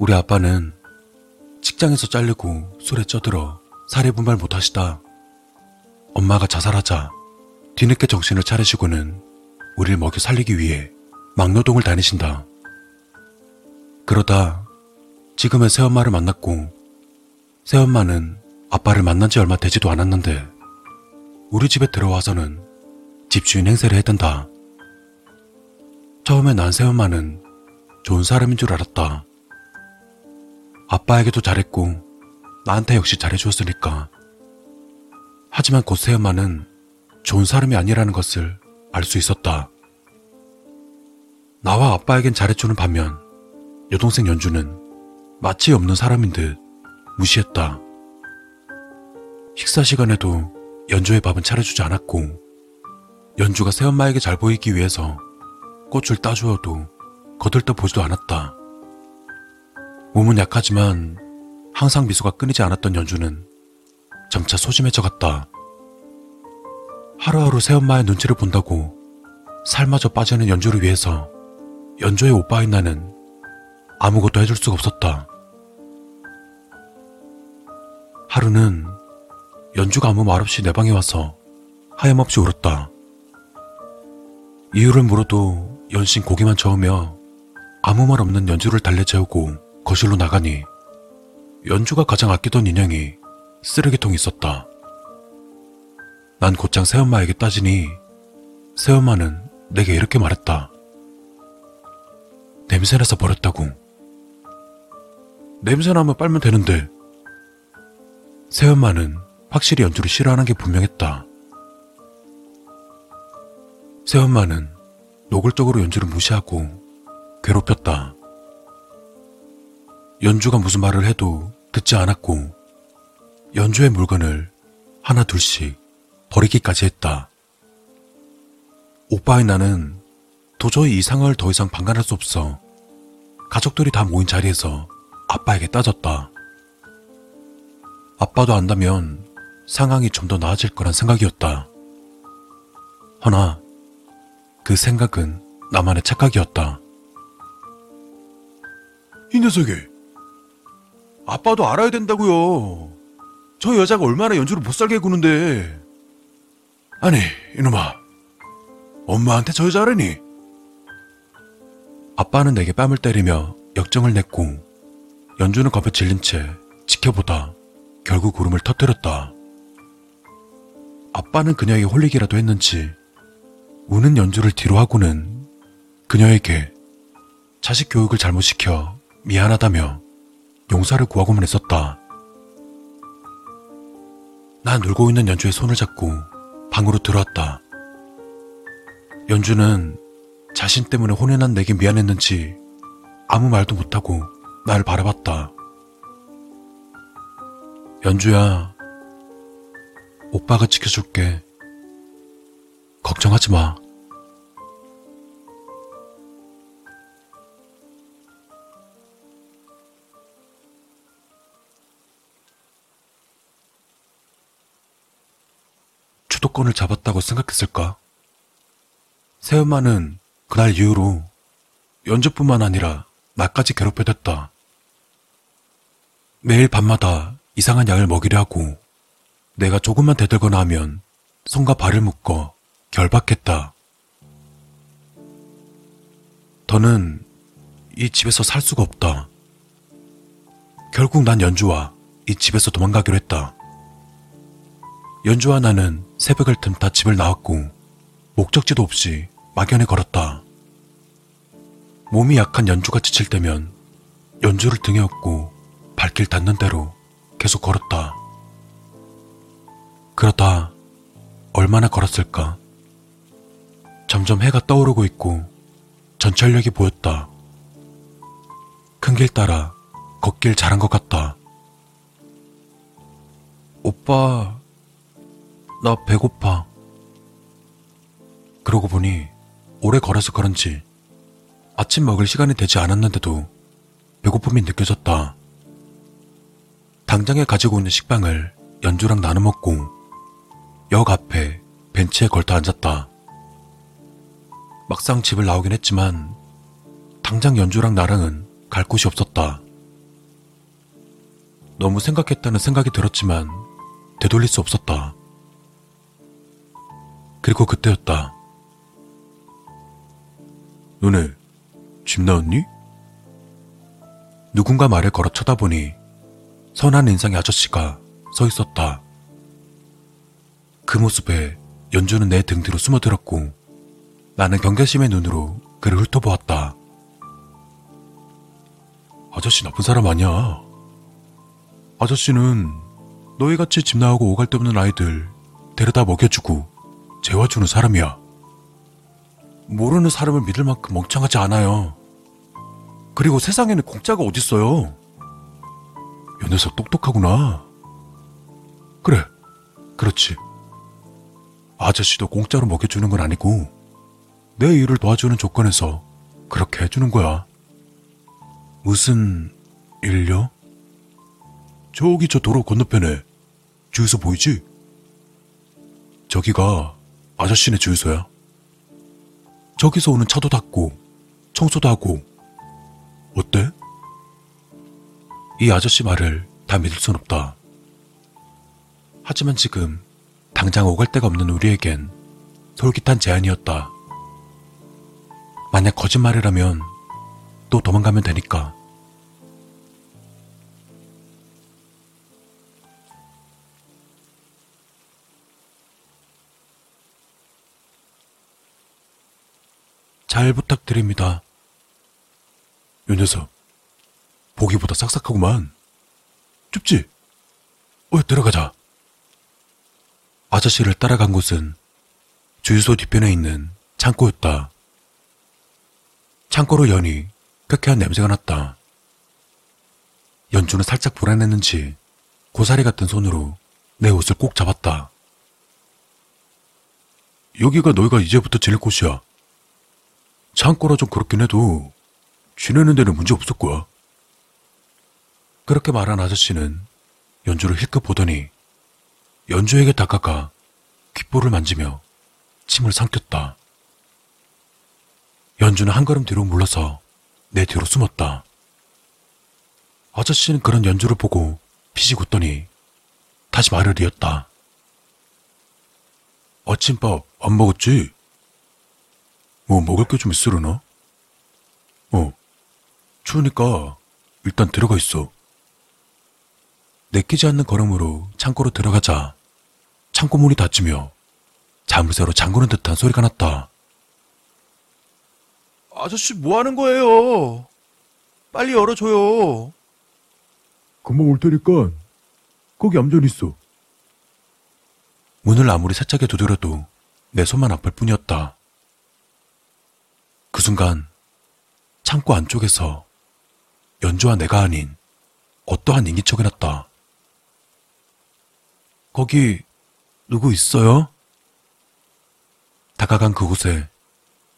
우리 아빠는 직장에서 잘리고 술에 쪄들어 사리 분별 못 하시다. 엄마가 자살하자 뒤늦게 정신을 차리시고는 우리를 먹여 살리기 위해 막노동을 다니신다. 그러다 지금의 새엄마를 만났고 새엄마는 아빠를 만난 지 얼마 되지도 않았는데 우리 집에 들어와서는 집주인 행세를 했단다. 처음에 난 새엄마는 좋은 사람인 줄 알았다. 아빠에게도 잘했고 나한테 역시 잘해주었으니까. 하지만 곧 새엄마는 좋은 사람이 아니라는 것을 알 수 있었다. 나와 아빠에겐 잘해주는 반면 여동생 연주는 마치 없는 사람인 듯 무시했다. 식사 시간에도 연주의 밥은 차려주지 않았고 연주가 새엄마에게 잘 보이기 위해서 꽃을 따주어도 거들떠 보지도 않았다. 몸은 약하지만 항상 미소가 끊이지 않았던 연주는 점차 소심해져 갔다. 하루하루 새엄마의 눈치를 본다고 살마저 빠지는 연주를 위해서 연주의 오빠인 나는 아무것도 해줄 수가 없었다. 하루는 연주가 아무 말 없이 내 방에 와서 하염없이 울었다. 이유를 물어도 연신 고기만 저으며 아무 말 없는 연주를 달래재우고 거실로 나가니 연주가 가장 아끼던 인형이 쓰레기통에 있었다. 난 곧장 새엄마에게 따지니 새엄마는 내게 이렇게 말했다. 냄새나서 버렸다고. 냄새나면 빨면 되는데. 새엄마는 확실히 연주를 싫어하는 게 분명했다. 새엄마는 노골적으로 연주를 무시하고 괴롭혔다. 연주가 무슨 말을 해도 듣지 않았고 연주의 물건을 하나 둘씩 버리기까지 했다. 오빠의 나는 도저히 이 상황을 더 이상 방관할 수 없어 가족들이 다 모인 자리에서 아빠에게 따졌다. 아빠도 안다면 상황이 좀 더 나아질 거란 생각이었다. 허나 그 생각은 나만의 착각이었다. 이 녀석이 아빠도 알아야 된다고요. 저 여자가 얼마나 연주를 못 살게 구는데. 아니 이놈아 엄마한테 저 여자라니. 아빠는 내게 뺨을 때리며 역정을 냈고 연주는 겁에 질린 채 지켜보다 결국 울음을 터뜨렸다. 아빠는 그녀에게 홀리기라도 했는지 우는 연주를 뒤로 하고는 그녀에게 자식 교육을 잘못 시켜 미안하다며 용서를 구하고만 했었다. 난 울고 있는 연주의 손을 잡고 방으로 들어왔다. 연주는 자신 때문에 혼인한 내게 미안했는지 아무 말도 못하고 날 바라봤다. 연주야, 오빠가 지켜줄게. 걱정하지 마. 주도권을 잡았다고 생각했을까? 새엄마는 그날 이후로 연주뿐만 아니라 나까지 괴롭혀댔다. 매일 밤마다 이상한 약을 먹이려 하고 내가 조금만 대들거나 하면 손과 발을 묶어 결박했다. 더는 이 집에서 살 수가 없다. 결국 난 연주와 이 집에서 도망가기로 했다. 연주와 나는 새벽을 틈타 집을 나왔고 목적지도 없이 막연히 걸었다. 몸이 약한 연주가 지칠 때면 연주를 등에 업고 발길 닿는 대로 계속 걸었다. 그러다 얼마나 걸었을까? 점점 해가 떠오르고 있고 전철역이 보였다. 큰 길 따라 걷길 잘한 것 같다. 오빠, 나 배고파. 그러고 보니 오래 걸어서 그런지 아침 먹을 시간이 되지 않았는데도 배고픔이 느껴졌다. 당장에 가지고 있는 식빵을 연주랑 나눠 먹고 역 앞에 벤치에 걸터 앉았다. 막상 집을 나오긴 했지만 당장 연주랑 나랑은 갈 곳이 없었다. 너무 생각했다는 생각이 들었지만 되돌릴 수 없었다. 그리고 그때였다. 너네 집 나왔니? 누군가 말을 걸어 쳐다보니 선한 인상의 아저씨가 서 있었다. 그 모습에 연주는 내 등 뒤로 숨어들었고 나는 경계심의 눈으로 그를 훑어보았다. 아저씨 나쁜 사람 아니야. 아저씨는 너희같이 집 나오고 오갈 데 없는 아이들 데려다 먹여주고 재워주는 사람이야. 모르는 사람을 믿을 만큼 멍청하지 않아요. 그리고 세상에는 공짜가 어딨어요. 요 녀석 똑똑하구나. 그래, 그렇지. 아저씨도 공짜로 먹여주는 건 아니고 내 일을 도와주는 조건에서 그렇게 해주는 거야. 무슨 일요? 저기 저 도로 건너편에 주유소 보이지? 저기가 아저씨네 주유소야. 저기서 오는 차도 닦고 청소도 하고 어때? 이 아저씨 말을 다 믿을 순 없다. 하지만 지금 당장 오갈 데가 없는 우리에겐 솔깃한 제안이었다. 만약 거짓말이라면 또 도망가면 되니까. 잘 부탁드립니다. 요 녀석, 보기보다 싹싹하구만. 춥지? 어, 들어가자. 아저씨를 따라간 곳은 주유소 뒤편에 있는 창고였다. 창고로 연이 쾌쾌한 냄새가 났다. 연주는 살짝 불안했는지 고사리 같은 손으로 내 옷을 꼭 잡았다. 여기가 너희가 이제부터 지낼 곳이야. 창고라 좀 그렇긴 해도 지내는 데는 문제 없을 거야. 그렇게 말한 아저씨는 연주를 힐끗 보더니 연주에게 다가가 귓볼을 만지며 침을 삼켰다. 연주는 한 걸음 뒤로 물러서 내 뒤로 숨었다. 아저씨는 그런 연주를 보고 피식 웃더니 다시 말을 이었다. 아침밥 안 먹었지? 뭐 먹을 게 좀 있으려나? 어, 추우니까 일단 들어가 있어. 내키지 않는 걸음으로 창고로 들어가자 창고 문이 닫히며 자물쇠로 잠그는 듯한 소리가 났다. 아저씨 뭐 하는 거예요? 빨리 열어줘요. 금방 올 테니까 거기 얌전히 있어. 문을 아무리 세차게 두드려도 내 손만 아플 뿐이었다. 그 순간 창고 안쪽에서 연주와 내가 아닌 어떠한 인기척이 났다. 거기 누구 있어요? 다가간 그곳에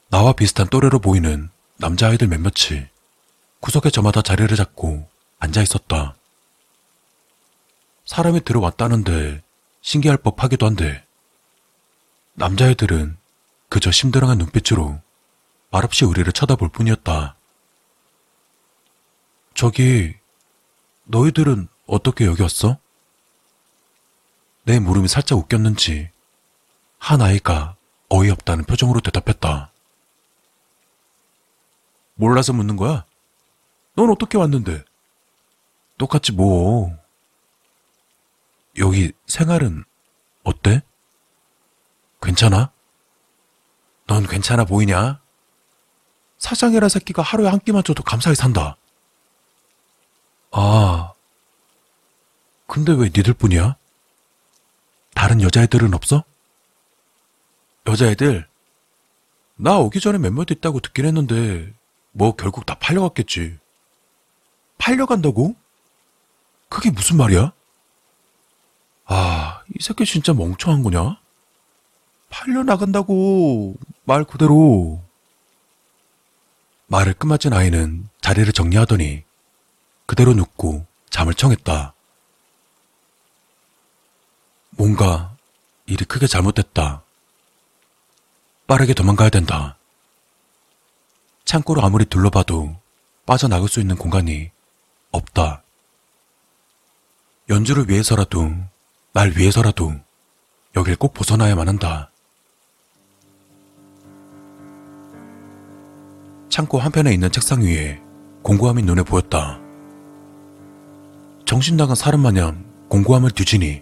나와 비슷한 또래로 보이는 남자아이들 몇몇이 구석에 저마다 자리를 잡고 앉아 있었다. 사람이 들어왔다는데 신기할 법하기도 한데 남자애들은 그저 심드렁한 눈빛으로 말없이 우리를 쳐다볼 뿐이었다. 저기 너희들은 어떻게 여기 왔어? 내 물음이 살짝 웃겼는지 한 아이가 어이없다는 표정으로 대답했다. 몰라서 묻는 거야? 넌 어떻게 왔는데? 똑같지 뭐. 여기 생활은 어때? 괜찮아? 넌 괜찮아 보이냐? 사장이라 새끼가 하루에 한 끼만 줘도 감사히 산다. 아, 근데 왜 니들 뿐이야? 다른 여자애들은 없어? 여자애들? 나 오기 전에 몇몇 있다고 듣긴 했는데 뭐 결국 다 팔려갔겠지. 팔려간다고? 그게 무슨 말이야? 아, 이 새끼 진짜 멍청한 거냐? 팔려나간다고 말 그대로. 말을 끝마친 아이는 자리를 정리하더니 그대로 눕고 잠을 청했다. 뭔가 일이 크게 잘못됐다. 빠르게 도망가야 된다. 창고로 아무리 둘러봐도 빠져나갈 수 있는 공간이 없다. 연주를 위해서라도, 날 위해서라도 여길 꼭 벗어나야만 한다. 창고 한편에 있는 책상 위에 공고함이 눈에 보였다. 정신 나간 사람 마냥 공고함을 뒤지니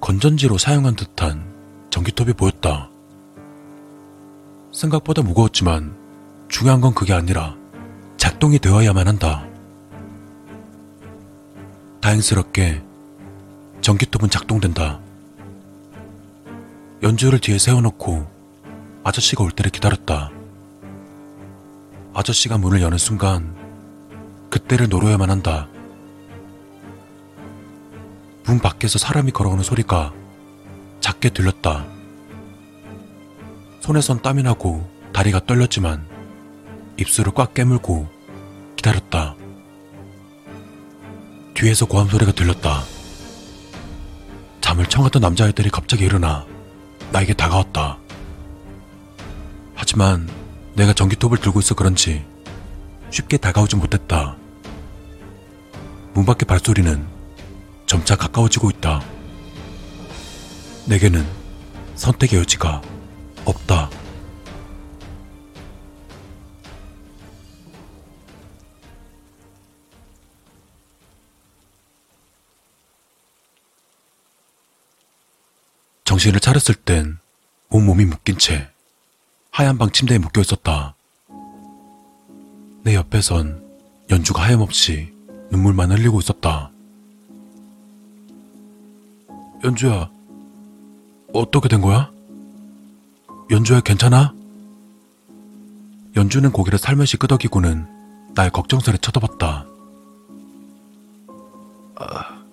건전지로 사용한 듯한 전기톱이 보였다. 생각보다 무거웠지만 중요한 건 그게 아니라 작동이 되어야만 한다. 다행스럽게 전기톱은 작동된다. 연주를 뒤에 세워놓고 아저씨가 올 때를 기다렸다. 아저씨가 문을 여는 순간 그때를 노려야만 한다. 문 밖에서 사람이 걸어오는 소리가 작게 들렸다. 손에선 땀이 나고 다리가 떨렸지만 입술을 꽉 깨물고 기다렸다. 뒤에서 고함 소리가 들렸다. 잠을 청하던 남자아이들이 갑자기 일어나 나에게 다가왔다. 하지만 내가 전기톱을 들고 있어 그런지 쉽게 다가오지 못했다. 문 밖의 발소리는 점차 가까워지고 있다. 내게는 선택의 여지가 없다. 정신을 차렸을 땐 온몸이 묶인 채 하얀 방 침대에 묶여 있었다. 내 옆에선 연주가 하염없이 눈물만 흘리고 있었다. 연주야, 어떻게 된 거야? 연주야, 괜찮아? 연주는 고개를 살며시 끄덕이고는 날 걱정스레 쳐다봤다. 아,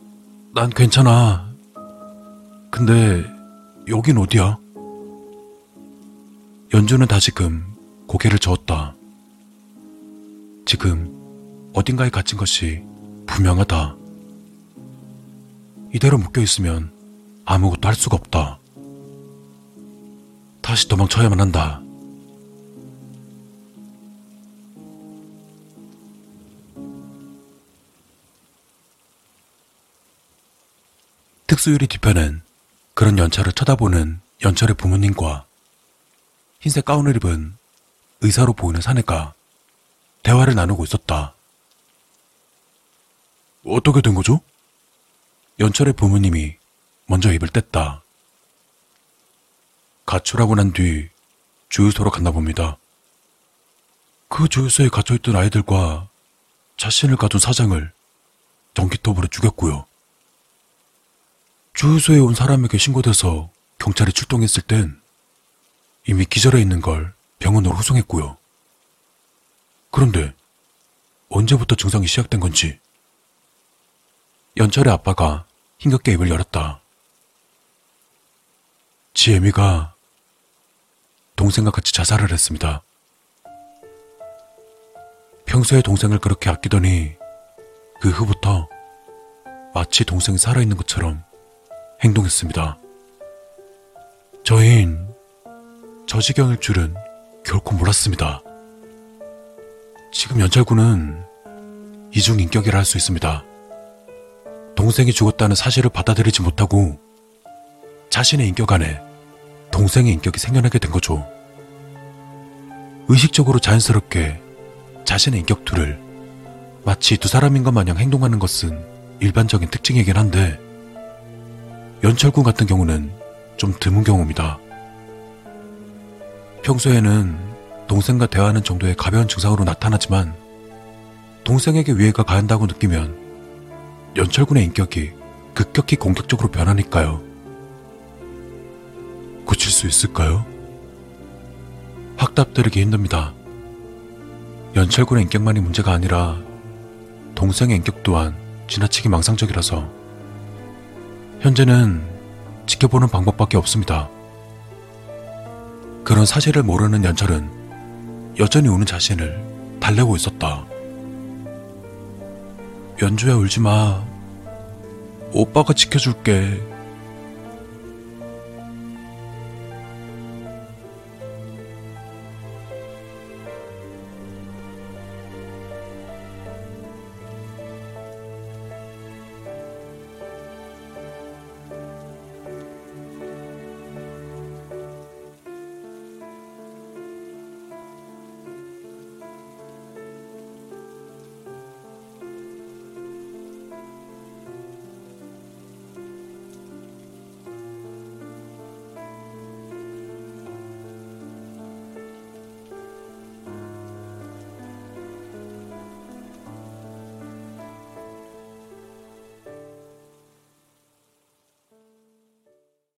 난 괜찮아. 근데 여긴 어디야? 연주는 다시금 고개를 저었다. 지금 어딘가에 갇힌 것이 분명하다. 이대로 묶여 있으면 아무것도 할 수가 없다. 다시 도망쳐야만 한다. 특수유리 뒤편엔 그런 연철을 쳐다보는 연철의 부모님과 흰색 가운을 입은 의사로 보이는 사내가 대화를 나누고 있었다. 어떻게 된 거죠? 연철의 부모님이 먼저 입을 뗐다. 가출하고 난 뒤 주유소로 갔나 봅니다. 그 주유소에 갇혀있던 아이들과 자신을 가둔 사장을 전기톱으로 죽였고요. 주유소에 온 사람에게 신고돼서 경찰이 출동했을 땐 이미 기절해 있는 걸 병원으로 후송했고요. 그런데 언제부터 증상이 시작된 건지 연철의 아빠가 힘겹게 입을 열었다. 지혜미가 동생과 같이 자살을 했습니다. 평소에 동생을 그렇게 아끼더니 그 후부터 마치 동생이 살아있는 것처럼 행동했습니다. 저흰 저 지경일 줄은 결코 몰랐습니다. 지금 연철군은 이중인격이라 할 수 있습니다. 동생이 죽었다는 사실을 받아들이지 못하고 자신의 인격 안에 동생의 인격이 생겨나게 된 거죠. 의식적으로 자연스럽게 자신의 인격투를 마치 두 사람인 것 마냥 행동하는 것은 일반적인 특징이긴 한데 연철군 같은 경우는 좀 드문 경우입니다. 평소에는 동생과 대화하는 정도의 가벼운 증상으로 나타나지만 동생에게 위해가 가한다고 느끼면 연철군의 인격이 급격히 공격적으로 변하니까요. 고칠 수 있을까요? 확답드리기 힘듭니다. 연철군의 인격만이 문제가 아니라 동생의 인격 또한 지나치게 망상적이라서 현재는 지켜보는 방법밖에 없습니다. 그런 사실을 모르는 연철은 여전히 우는 자신을 달래고 있었다. 연주야 울지 마. 오빠가 지켜줄게.